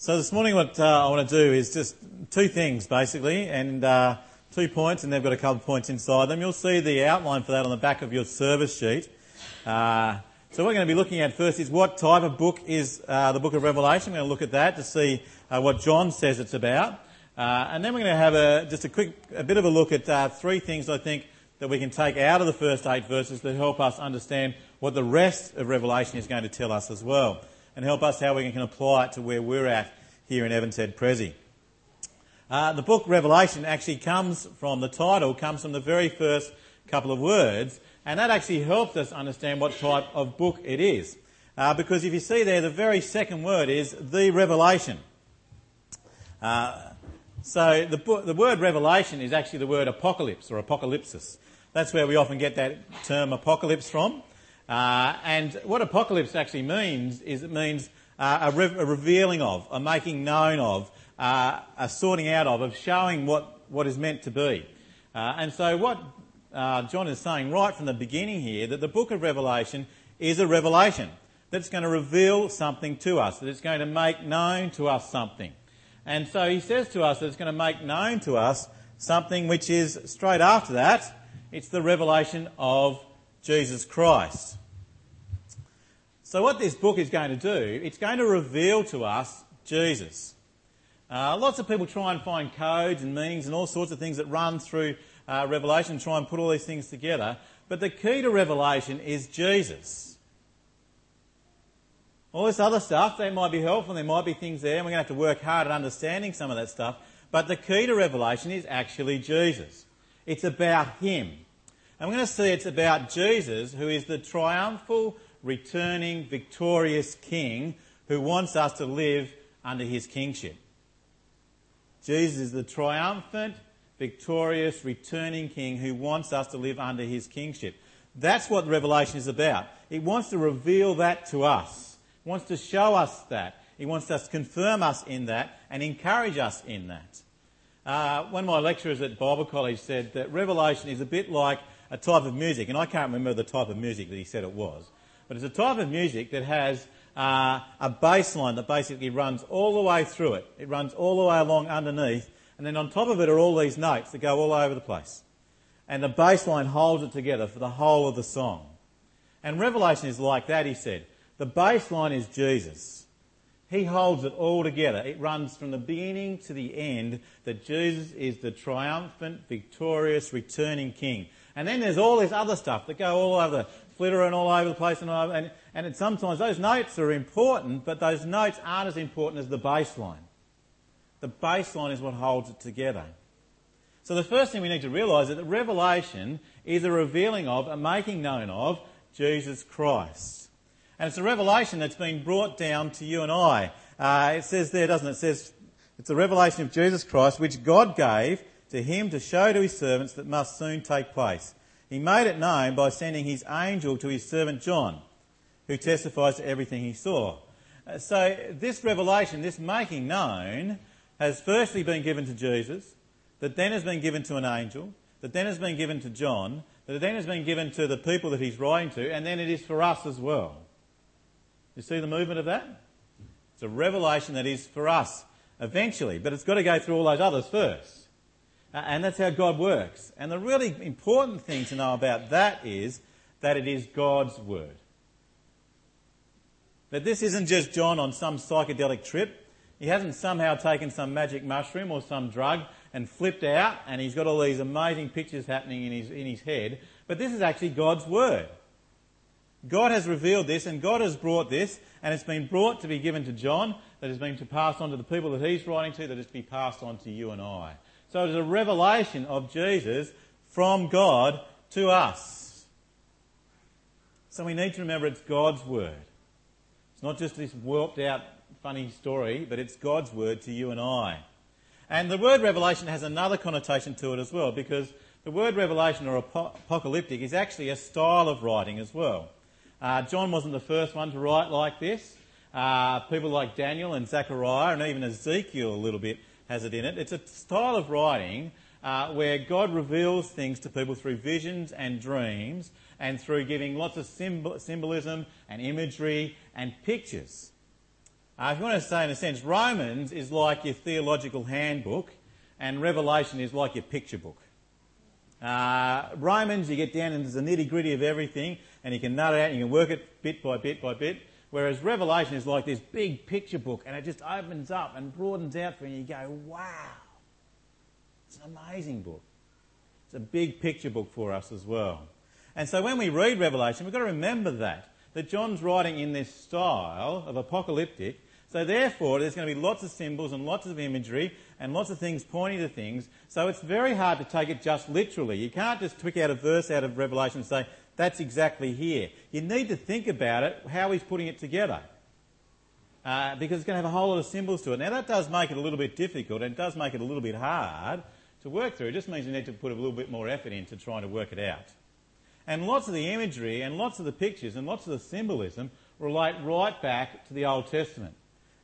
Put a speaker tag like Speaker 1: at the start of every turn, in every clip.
Speaker 1: So this morning, what uh, I want to do is just two things basically, and uh, two points, and they've got a couple of points inside them. You'll see the outline for that on the back of your service sheet. Uh, so what we're going to be looking at first is what type of book is uh, the book of Revelation. We're going to look at that to see uh, what John says it's about, uh, and then we're going to have a, just a quick, a bit of a look at three things I think that we can take out of the first eight verses to help us understand what the rest of Revelation is going to tell us as well and help us how we can apply it to where we're at here in Evans Prezi. Uh, the book Revelation actually comes from, the title comes from the very first couple of words, and that actually helps us understand what type of book it is. Uh, because if you see there, the very second word is the revelation. Uh, so the, the word revelation is actually the word apocalypse or apocalypsis. That's where we often get that term apocalypse from. Uh, and what apocalypse actually means is it means uh, a, re- a, revealing of, a making known of, uh, a sorting out of, of showing what, what is meant to be. Uh, and so what uh, John is saying right from the beginning here, that the book of Revelation is a revelation that's going to reveal something to us, that it's going to make known to us something. And so he says to us that it's going to make known to us something which is straight after that. It's the revelation of Jesus Christ. So, what this book is going to do, it's going to reveal to us Jesus. Uh, lots of people try and find codes and meanings and all sorts of things that run through uh, Revelation, try and put all these things together. But the key to Revelation is Jesus. All this other stuff, they might be helpful, there might be things there, and we're going to have to work hard at understanding some of that stuff. But the key to Revelation is actually Jesus. It's about Him. We're going to see it's about Jesus, who is the triumphal returning, victorious king who wants us to live under his kingship. Jesus is the triumphant, victorious, returning king who wants us to live under his kingship. That's what Revelation is about. It wants to reveal that to us. It wants to show us that. He wants us to confirm us in that and encourage us in that. Uh, one of my lecturers at Bible College said that Revelation is a bit like a type of music, and I can't remember the type of music that he said it was. But it's a type of music that has uh, a bass line that basically runs all the way through it. It runs all the way along underneath, and then on top of it are all these notes that go all over the place. And the bass line holds it together for the whole of the song. And Revelation is like that, he said. The bass line is Jesus. He holds it all together. It runs from the beginning to the end that Jesus is the triumphant, victorious, returning King. And then there's all this other stuff that go all over the flittering all over the place, and, and, and sometimes those notes are important, but those notes aren't as important as the bass line. The bass line is what holds it together. So the first thing we need to realise is that Revelation is a revealing of, a making known of, Jesus Christ. And it's a revelation that's been brought down to you and I. Uh, it says there, doesn't it? It says it's a revelation of Jesus Christ, which God gave to him to show to his servants that must soon take place. He made it known by sending his angel to his servant John, who testifies to everything he saw. Uh, so, this revelation, this making known, has firstly been given to Jesus, that then has been given to an angel, that then has been given to John, that then has been given to the people that he's writing to, and then it is for us as well. You see the movement of that? It's a revelation that is for us eventually, but it's got to go through all those others first. Uh, and that's how God works. And the really important thing to know about that is that it is God's Word. That this isn't just John on some psychedelic trip. He hasn't somehow taken some magic mushroom or some drug and flipped out and he's got all these amazing pictures happening in his, in his head. But this is actually God's Word. God has revealed this and God has brought this and it's been brought to be given to John, that has been to pass on to the people that he's writing to, that is to be passed on to you and I. So it is a revelation of Jesus from God to us. So we need to remember it's God's word. It's not just this warped out funny story, but it's God's word to you and I. And the word revelation has another connotation to it as well, because the word revelation or apocalyptic is actually a style of writing as well. Uh, John wasn't the first one to write like this. Uh, people like Daniel and Zechariah and even Ezekiel a little bit has it in it. It's a style of writing uh, where God reveals things to people through visions and dreams and through giving lots of symbol- symbolism and imagery and pictures. Uh, if you want to say, in a sense, Romans is like your theological handbook, and Revelation is like your picture book. Uh, Romans, you get down into the nitty gritty of everything, and you can nut it out, and you can work it bit by bit by bit. Whereas Revelation is like this big picture book, and it just opens up and broadens out for you, and you go, wow. It's an amazing book. It's a big picture book for us as well. And so when we read Revelation, we've got to remember that, that John's writing in this style of apocalyptic. So therefore, there's going to be lots of symbols and lots of imagery and lots of things pointing to things. So it's very hard to take it just literally. You can't just pick out a verse out of Revelation and say, that's exactly here. You need to think about it, how he's putting it together. Uh, because it's going to have a whole lot of symbols to it. Now that does make it a little bit difficult and does make it a little bit hard to work through. It just means you need to put a little bit more effort into trying to work it out. And lots of the imagery and lots of the pictures and lots of the symbolism relate right back to the Old Testament.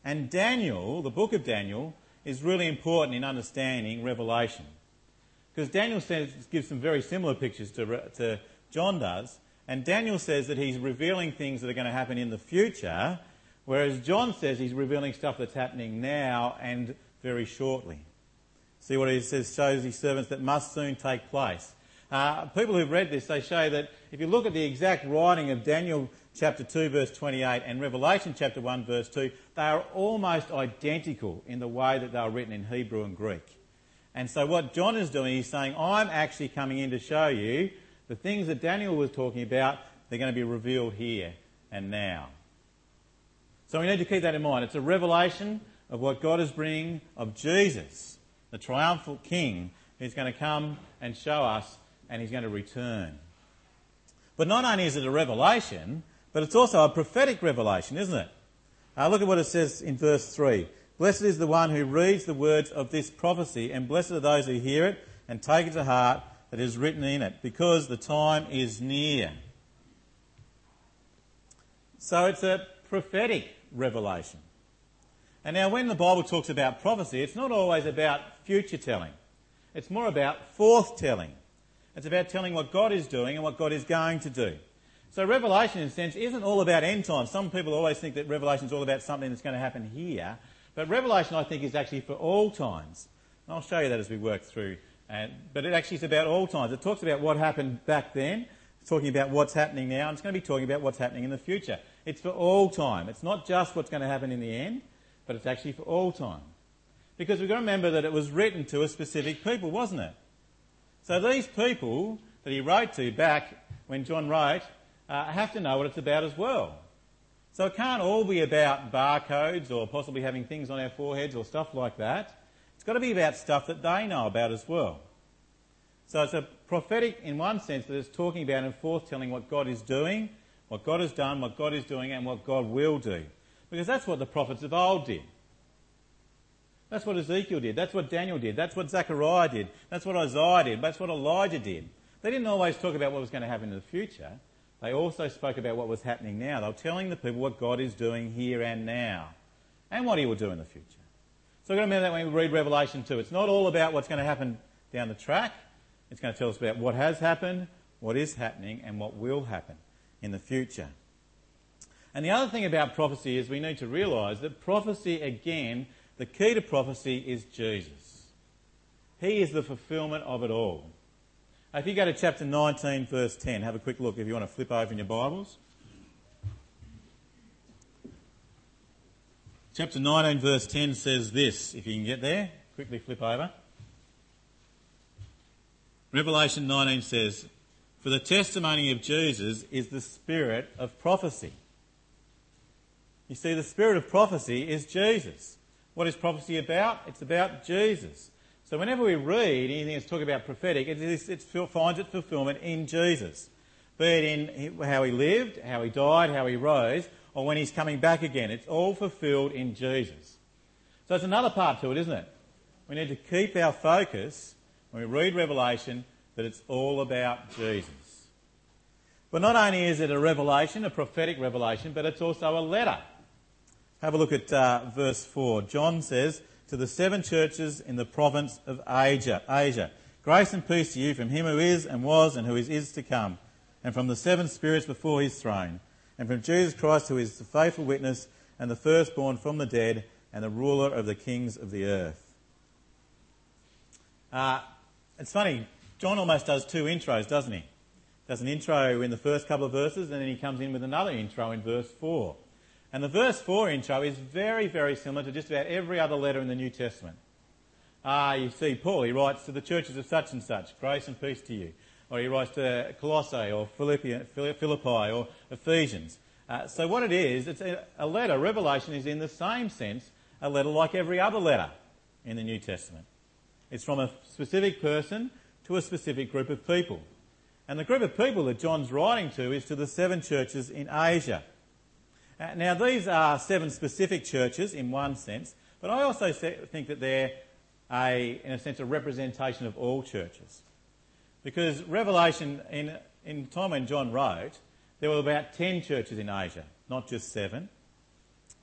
Speaker 1: And Daniel, the book of Daniel, is really important in understanding Revelation. Because Daniel says, gives some very similar pictures to, to John does. And Daniel says that he's revealing things that are going to happen in the future, whereas John says he's revealing stuff that's happening now and very shortly. See what he says shows his servants that must soon take place. Uh, people who've read this, they show that if you look at the exact writing of Daniel chapter 2 verse 28 and Revelation chapter 1 verse 2, they are almost identical in the way that they are written in Hebrew and Greek. And so what John is doing, he's saying, I'm actually coming in to show you the things that Daniel was talking about, they're going to be revealed here and now. So we need to keep that in mind. It's a revelation of what God is bringing of Jesus the triumphal king who's going to come and show us and he's going to return. But not only is it a revelation, but it's also a prophetic revelation, isn't it? Uh, look at what it says in verse 3. Blessed is the one who reads the words of this prophecy, and blessed are those who hear it and take it to heart that is written in it, because the time is near. So it's a prophetic revelation. And now, when the Bible talks about prophecy, it's not always about future telling. It's more about forth-telling. It's about telling what God is doing and what God is going to do. So Revelation, in a sense, isn't all about end times. Some people always think that Revelation is all about something that's going to happen here. But Revelation, I think, is actually for all times. And I'll show you that as we work through. And, but it actually is about all times. It talks about what happened back then. It's talking about what's happening now. And it's going to be talking about what's happening in the future. It's for all time. It's not just what's going to happen in the end but it's actually for all time. Because we've got to remember that it was written to a specific people, wasn't it? So these people that he wrote to back when John wrote uh, have to know what it's about as well. So it can't all be about barcodes or possibly having things on our foreheads or stuff like that. It's got to be about stuff that they know about as well. So it's a prophetic in one sense that it's talking about and forthtelling what God is doing, what God has done, what God is doing, and what God will do. Because that's what the prophets of old did. That's what Ezekiel did. That's what Daniel did. That's what Zechariah did. That's what Isaiah did. That's what Elijah did. They didn't always talk about what was going to happen in the future. They also spoke about what was happening now. They were telling the people what God is doing here and now and what he will do in the future. So we've got to remember that when we read Revelation 2. It's not all about what's going to happen down the track. It's going to tell us about what has happened, what is happening, and what will happen in the future. And the other thing about prophecy is we need to realise that prophecy, again, the key to prophecy is Jesus. He is the fulfilment of it all. If you go to chapter 19, verse 10, have a quick look if you want to flip over in your Bibles. Chapter 19, verse 10 says this, if you can get there, quickly flip over. Revelation 19 says, For the testimony of Jesus is the spirit of prophecy. You see, the spirit of prophecy is Jesus. What is prophecy about? It's about Jesus. So whenever we read anything that's talking about prophetic, it, it finds its fulfillment in Jesus. Be it in how he lived, how he died, how he rose, or when he's coming back again. It's all fulfilled in Jesus. So it's another part to it, isn't it? We need to keep our focus when we read Revelation that it's all about Jesus. But not only is it a revelation, a prophetic revelation, but it's also a letter. Have a look at uh, verse 4. John says, To the seven churches in the province of Asia, Asia, grace and peace to you from him who is and was and who is, is to come, and from the seven spirits before his throne, and from Jesus Christ who is the faithful witness and the firstborn from the dead, and the ruler of the kings of the earth. Uh, it's funny, John almost does two intros, doesn't he? Does an intro in the first couple of verses, and then he comes in with another intro in verse 4. And the verse 4 intro is very, very similar to just about every other letter in the New Testament. Ah, you see, Paul, he writes to the churches of such and such, grace and peace to you. Or he writes to Colossae or Philippi, or Ephesians. Uh, so what it is, it's a, a letter. Revelation is in the same sense a letter like every other letter in the New Testament. It's from a specific person to a specific group of people. And the group of people that John's writing to is to the seven churches in Asia. Uh, now, these are seven specific churches in one sense, but I also think that they're, a, in a sense, a representation of all churches. Because Revelation, in, in time when John wrote, there were about 10 churches in Asia, not just seven.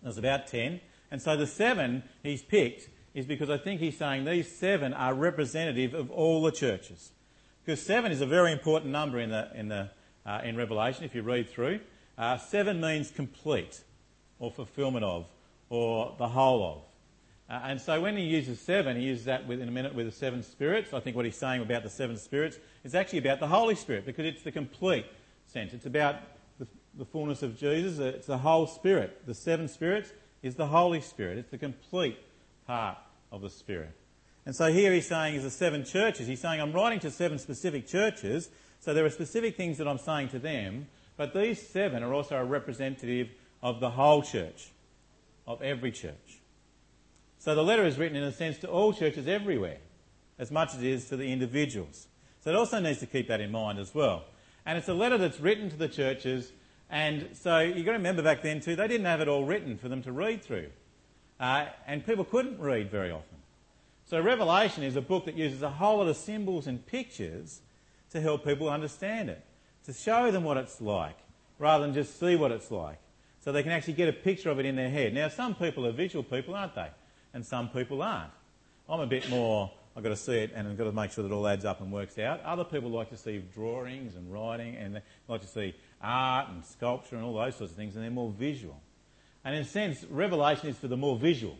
Speaker 1: There's about 10. And so the seven he's picked is because I think he's saying these seven are representative of all the churches. Because seven is a very important number in, the, in, the, uh, in Revelation if you read through. Uh, seven means complete, or fulfillment of, or the whole of. Uh, and so when he uses seven, he uses that in a minute with the seven spirits. I think what he's saying about the seven spirits is actually about the Holy Spirit because it's the complete sense. It's about the, the fullness of Jesus. It's the whole Spirit. The seven spirits is the Holy Spirit. It's the complete part of the Spirit. And so here he's saying is the seven churches. He's saying I'm writing to seven specific churches, so there are specific things that I'm saying to them, but these seven are also a representative of the whole church, of every church. So the letter is written in a sense to all churches everywhere, as much as it is to the individuals. So it also needs to keep that in mind as well. And it's a letter that's written to the churches, and so you've got to remember back then too, they didn't have it all written for them to read through. Uh, and people couldn't read very often. So Revelation is a book that uses a whole lot of symbols and pictures to help people understand it to show them what it's like rather than just see what it's like. So they can actually get a picture of it in their head. Now, some people are visual people, aren't they? And some people aren't. I'm a bit more, I've got to see it and I've got to make sure that it all adds up and works out. Other people like to see drawings and writing and they like to see art and sculpture and all those sorts of things and they're more visual. And in a sense, Revelation is for the more visual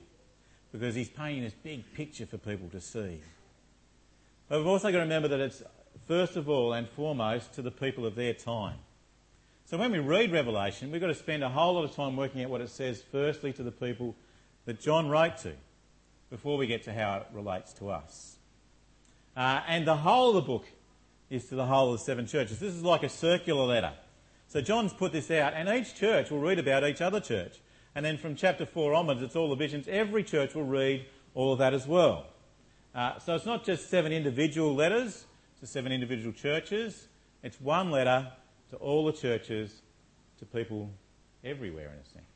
Speaker 1: because he's painting this big picture for people to see. But we've also got to remember that it's first of all and foremost to the people of their time. So when we read Revelation, we've got to spend a whole lot of time working out what it says firstly to the people that John wrote to before we get to how it relates to us. Uh, and the whole of the book is to the whole of the seven churches. This is like a circular letter. So John's put this out, and each church will read about each other church. And then from chapter 4 onwards, it's all the visions. Every church will read all of that as well. Uh, so it's not just seven individual letters, to seven individual churches. It's one letter to all the churches, to people everywhere, in a sense.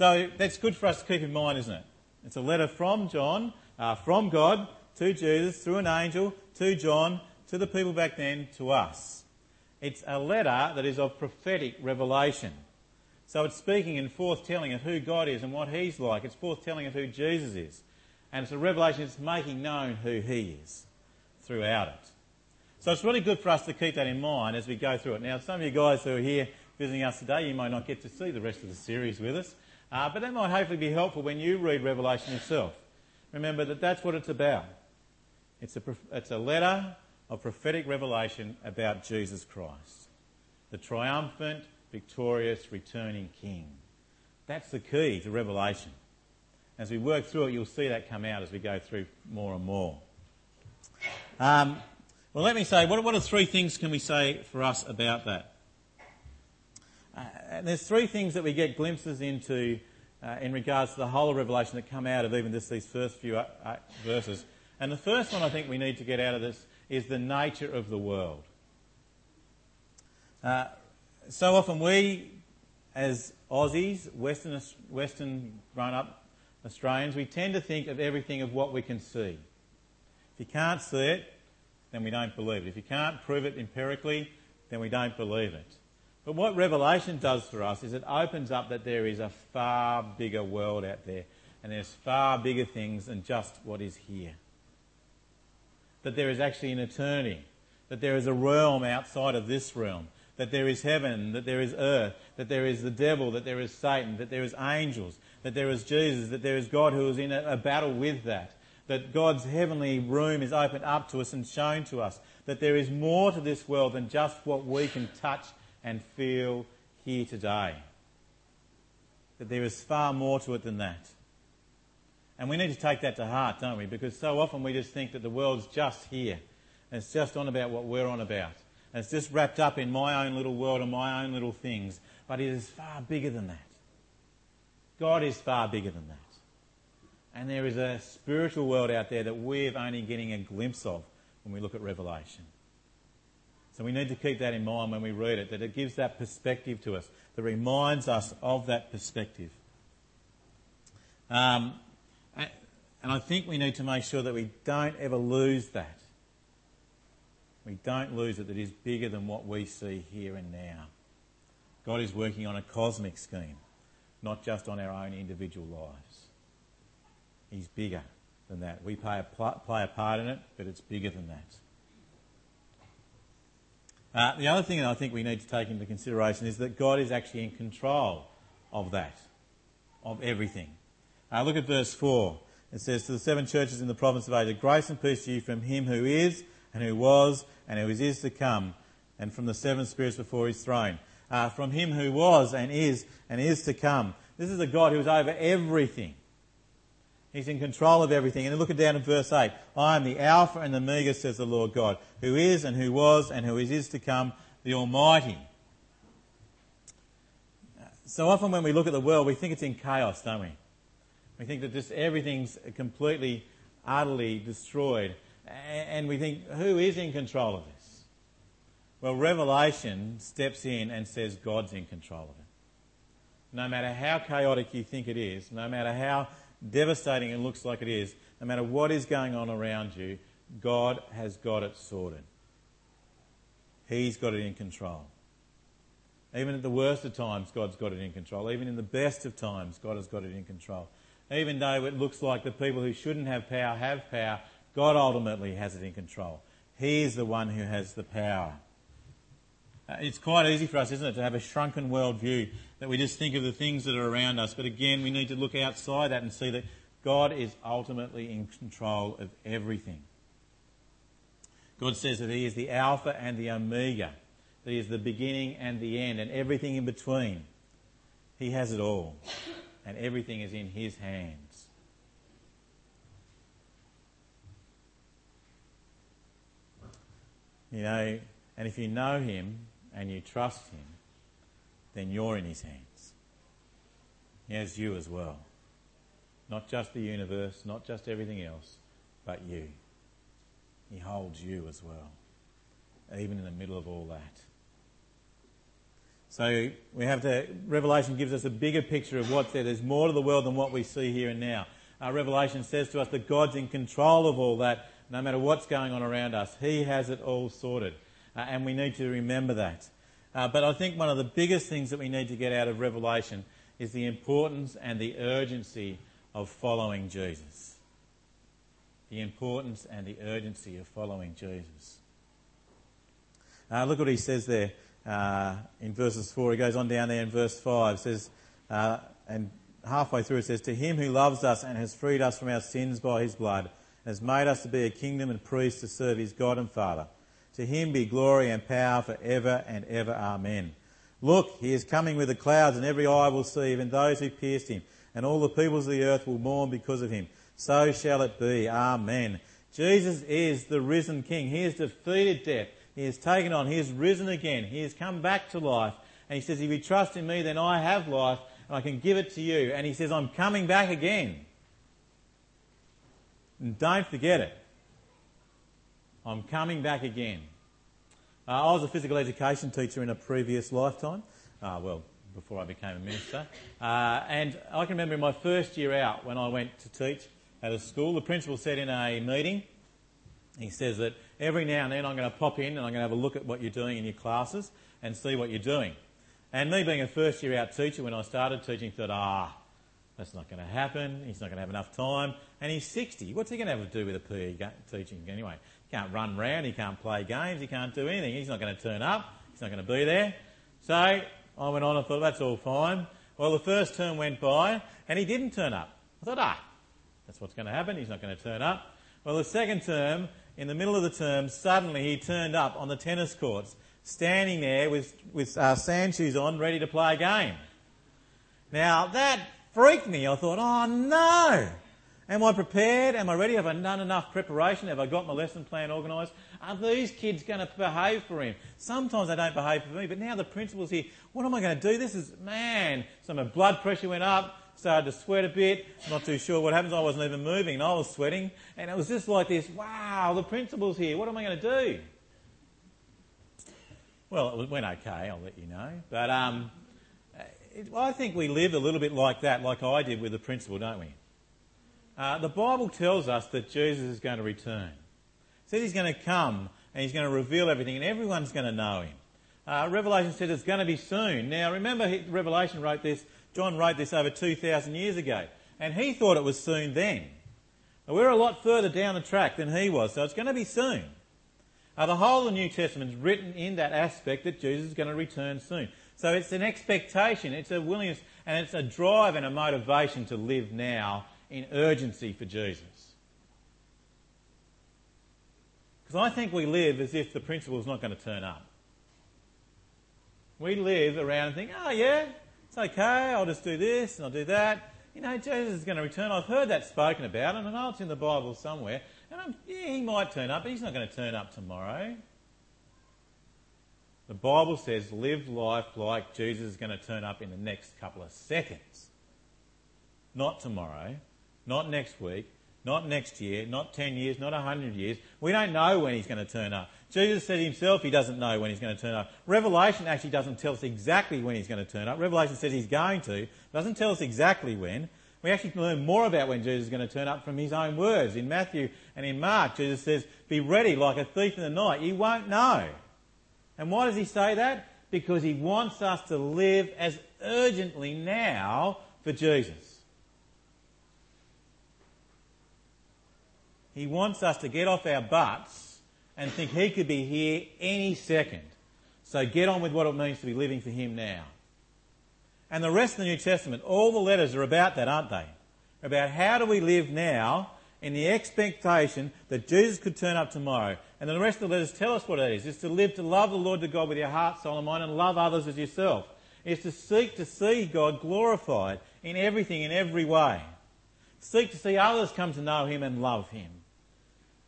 Speaker 1: So that's good for us to keep in mind, isn't it? It's a letter from John, uh, from God to Jesus, through an angel, to John, to the people back then, to us. It's a letter that is of prophetic revelation. So it's speaking and forthtelling of who God is and what He's like. It's forthtelling of who Jesus is. And it's a revelation that's making known who He is throughout it. So it's really good for us to keep that in mind as we go through it. Now, some of you guys who are here visiting us today, you might not get to see the rest of the series with us, uh, but that might hopefully be helpful when you read Revelation yourself. Remember that that's what it's about. It's a, it's a letter of prophetic revelation about Jesus Christ, the triumphant, victorious, returning King. That's the key to Revelation. As we work through it, you'll see that come out as we go through more and more. Um, well, let me say, what, what are three things can we say for us about that? Uh, there's three things that we get glimpses into uh, in regards to the whole of Revelation that come out of even just these first few uh, uh, verses. And the first one I think we need to get out of this is the nature of the world. Uh, so often we, as Aussies, Western, Western grown up Australians, we tend to think of everything of what we can see. If you can't see it, then we don't believe it. If you can't prove it empirically, then we don't believe it. But what Revelation does for us is it opens up that there is a far bigger world out there, and there's far bigger things than just what is here. That there is actually an eternity, that there is a realm outside of this realm, that there is heaven, that there is earth, that there is the devil, that there is Satan, that there is angels, that there is Jesus, that there is God who is in a, a battle with that, that God's heavenly room is opened up to us and shown to us, that there is more to this world than just what we can touch and feel here today. That there is far more to it than that. And we need to take that to heart, don't we? Because so often we just think that the world's just here. And it's just on about what we're on about. And it's just wrapped up in my own little world and my own little things. But it is far bigger than that. God is far bigger than that. And there is a spiritual world out there that we're only getting a glimpse of when we look at Revelation. So we need to keep that in mind when we read it, that it gives that perspective to us, that reminds us of that perspective. Um, and I think we need to make sure that we don't ever lose that. We don't lose it, that is bigger than what we see here and now. God is working on a cosmic scheme, not just on our own individual lives. He's bigger than that. We play a, play a part in it, but it's bigger than that. Uh, the other thing that I think we need to take into consideration is that God is actually in control of that, of everything. Uh, look at verse 4. It says, To the seven churches in the province of Asia, grace and peace to you from him who is, and who was, and who is to come, and from the seven spirits before his throne. Uh, from him who was, and is, and is to come. This is a God who is over everything. He's in control of everything. And look at down in verse 8. I am the Alpha and the Omega, says the Lord God, who is, and who was, and who is, is to come, the Almighty. So often when we look at the world, we think it's in chaos, don't we? We think that just everything's completely, utterly destroyed. And we think, who is in control of this? Well, Revelation steps in and says God's in control of it. No matter how chaotic you think it is, no matter how devastating it looks like it is, no matter what is going on around you, God has got it sorted. He's got it in control. Even at the worst of times, God's got it in control. Even in the best of times, God has got it in control. Even though it looks like the people who shouldn't have power have power, God ultimately has it in control. He is the one who has the power. Uh, it's quite easy for us, isn't it, to have a shrunken world view that we just think of the things that are around us. But again, we need to look outside that and see that God is ultimately in control of everything. God says that He is the Alpha and the Omega, that He is the beginning and the end, and everything in between. He has it all, and everything is in His hands. You know, and if you know Him and you trust Him, then you're in His hands. He has you as well. Not just the universe, not just everything else, but you. He holds you as well, even in the middle of all that. So we have the Revelation gives us a bigger picture of what's there. There's more to the world than what we see here and now. Our Revelation says to us that God's in control of all that, no matter what's going on around us. He has it all sorted. Uh, and we need to remember that. Uh, but I think one of the biggest things that we need to get out of Revelation is the importance and the urgency of following Jesus. The importance and the urgency of following Jesus. Uh, look what he says there uh, in verses 4. He goes on down there in verse 5. It says, uh, and halfway through it says, To him who loves us and has freed us from our sins by his blood, and has made us to be a kingdom and priests to serve his God and Father. To him be glory and power for ever and ever. Amen. Look, he is coming with the clouds, and every eye will see, even those who pierced him, and all the peoples of the earth will mourn because of him. So shall it be. Amen. Jesus is the risen King. He has defeated death. He has taken on. He has risen again. He has come back to life. And he says, If you trust in me, then I have life, and I can give it to you. And he says, I'm coming back again. And don't forget it. I'm coming back again. Uh, I was a physical education teacher in a previous lifetime, uh, well, before I became a minister. Uh, and I can remember in my first year out when I went to teach at a school, the principal said in a meeting, he says that every now and then I'm going to pop in and I'm going to have a look at what you're doing in your classes and see what you're doing. And me being a first year out teacher when I started teaching thought, ah, that's not going to happen. He's not going to have enough time. And he's 60. What's he going to have to do with a PE teaching anyway? He can't run around. He can't play games. He can't do anything. He's not going to turn up. He's not going to be there. So I went on and thought, that's all fine. Well, the first term went by and he didn't turn up. I thought, ah, that's what's going to happen. He's not going to turn up. Well, the second term, in the middle of the term, suddenly he turned up on the tennis courts, standing there with, with uh, sand shoes on, ready to play a game. Now, that freaked me. I thought, oh no! Am I prepared? Am I ready? Have I done enough preparation? Have I got my lesson plan organised? Are these kids going to behave for him? Sometimes they don't behave for me, but now the principal's here. What am I going to do? This is, man. So my blood pressure went up, started to sweat a bit. Not too sure what happens. I wasn't even moving. I was sweating. And it was just like this wow, the principal's here. What am I going to do? Well, it went okay, I'll let you know. But um, it, I think we live a little bit like that, like I did with the principal, don't we? Uh, the Bible tells us that Jesus is going to return. It says he's going to come and he's going to reveal everything and everyone's going to know him. Uh, Revelation says it's going to be soon. Now, remember, he, Revelation wrote this, John wrote this over 2,000 years ago, and he thought it was soon then. we're a lot further down the track than he was, so it's going to be soon. Uh, the whole of the New Testament is written in that aspect that Jesus is going to return soon. So it's an expectation, it's a willingness, and it's a drive and a motivation to live now in urgency for Jesus. Because I think we live as if the principal is not going to turn up. We live around and think, oh yeah, it's okay, I'll just do this and I'll do that. You know, Jesus is going to return. I've heard that spoken about and I know it's in the Bible somewhere. And I'm, yeah, he might turn up, but he's not going to turn up tomorrow. The Bible says live life like Jesus is going to turn up in the next couple of seconds. Not tomorrow, not next week, not next year, not 10 years, not 100 years. We don't know when he's going to turn up. Jesus said himself he doesn't know when he's going to turn up. Revelation actually doesn't tell us exactly when he's going to turn up. Revelation says he's going to, doesn't tell us exactly when. We actually learn more about when Jesus is going to turn up from his own words. In Matthew and in Mark, Jesus says, Be ready like a thief in the night. You won't know. And why does he say that? Because he wants us to live as urgently now for Jesus. He wants us to get off our butts and think He could be here any second. So get on with what it means to be living for Him now. And the rest of the New Testament, all the letters are about that, aren't they? About how do we live now in the expectation that Jesus could turn up tomorrow. And then the rest of the letters tell us what it is. It's to live to love the Lord to God with your heart, soul, and mind, and love others as yourself. It's to seek to see God glorified in everything, in every way. Seek to see others come to know Him and love Him.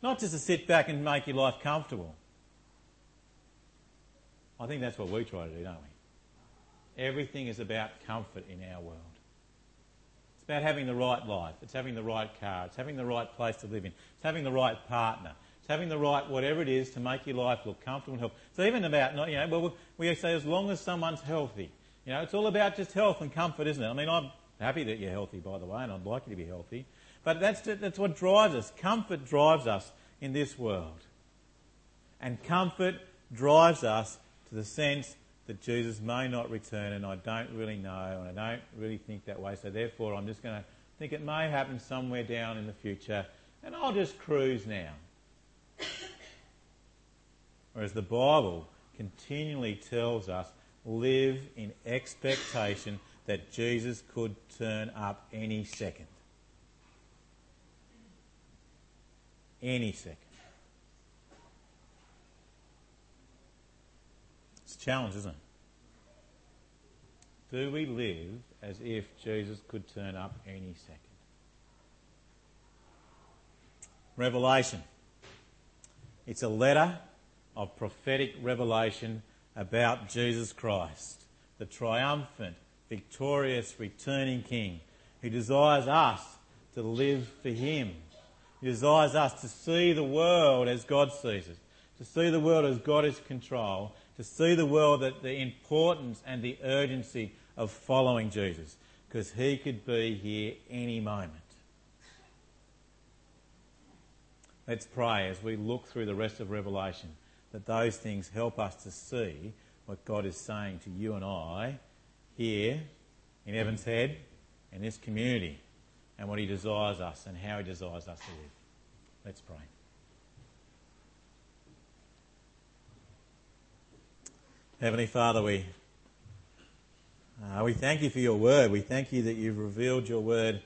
Speaker 1: Not just to sit back and make your life comfortable. I think that's what we try to do, don't we? Everything is about comfort in our world. It's about having the right life. It's having the right car. It's having the right place to live in. It's having the right partner. It's having the right whatever it is to make your life look comfortable and healthy. It's even about not, you know, well, we say as long as someone's healthy. You know, it's all about just health and comfort, isn't it? I mean, I'm happy that you're healthy, by the way, and I'd like you to be healthy. But that's, that's what drives us. Comfort drives us in this world. And comfort drives us to the sense that Jesus may not return, and I don't really know, and I don't really think that way. So therefore, I'm just going to think it may happen somewhere down in the future, and I'll just cruise now. Whereas the Bible continually tells us live in expectation that Jesus could turn up any second. Any second. It's a challenge, isn't it? Do we live as if Jesus could turn up any second? Revelation. It's a letter of prophetic revelation about Jesus Christ, the triumphant, victorious, returning King who desires us to live for Him he desires us to see the world as God sees it, to see the world as God is control, to see the world that the importance and the urgency of following Jesus, because he could be here any moment. Let's pray as we look through the rest of Revelation that those things help us to see what God is saying to you and I here in Evans Head, in this community and what He desires us and how He desires us to live. Let's pray. Heavenly Father, we, uh, we thank you for your word. We thank you that you've revealed your word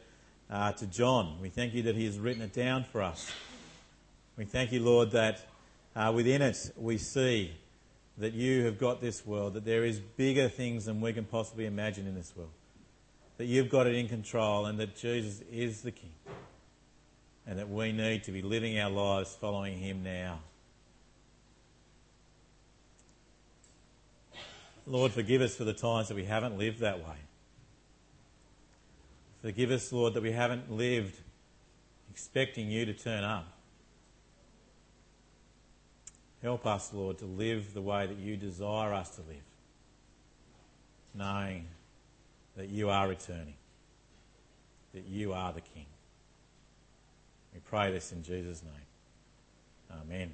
Speaker 1: uh, to John. We thank you that he has written it down for us. We thank you, Lord, that uh, within it we see that you have got this world, that there is bigger things than we can possibly imagine in this world, that you've got it in control, and that Jesus is the King, and that we need to be living our lives following him now. Lord, forgive us for the times that we haven't lived that way. Forgive us, Lord, that we haven't lived expecting you to turn up. Help us, Lord, to live the way that you desire us to live, knowing that you are returning, that you are the King. We pray this in Jesus' name. Amen.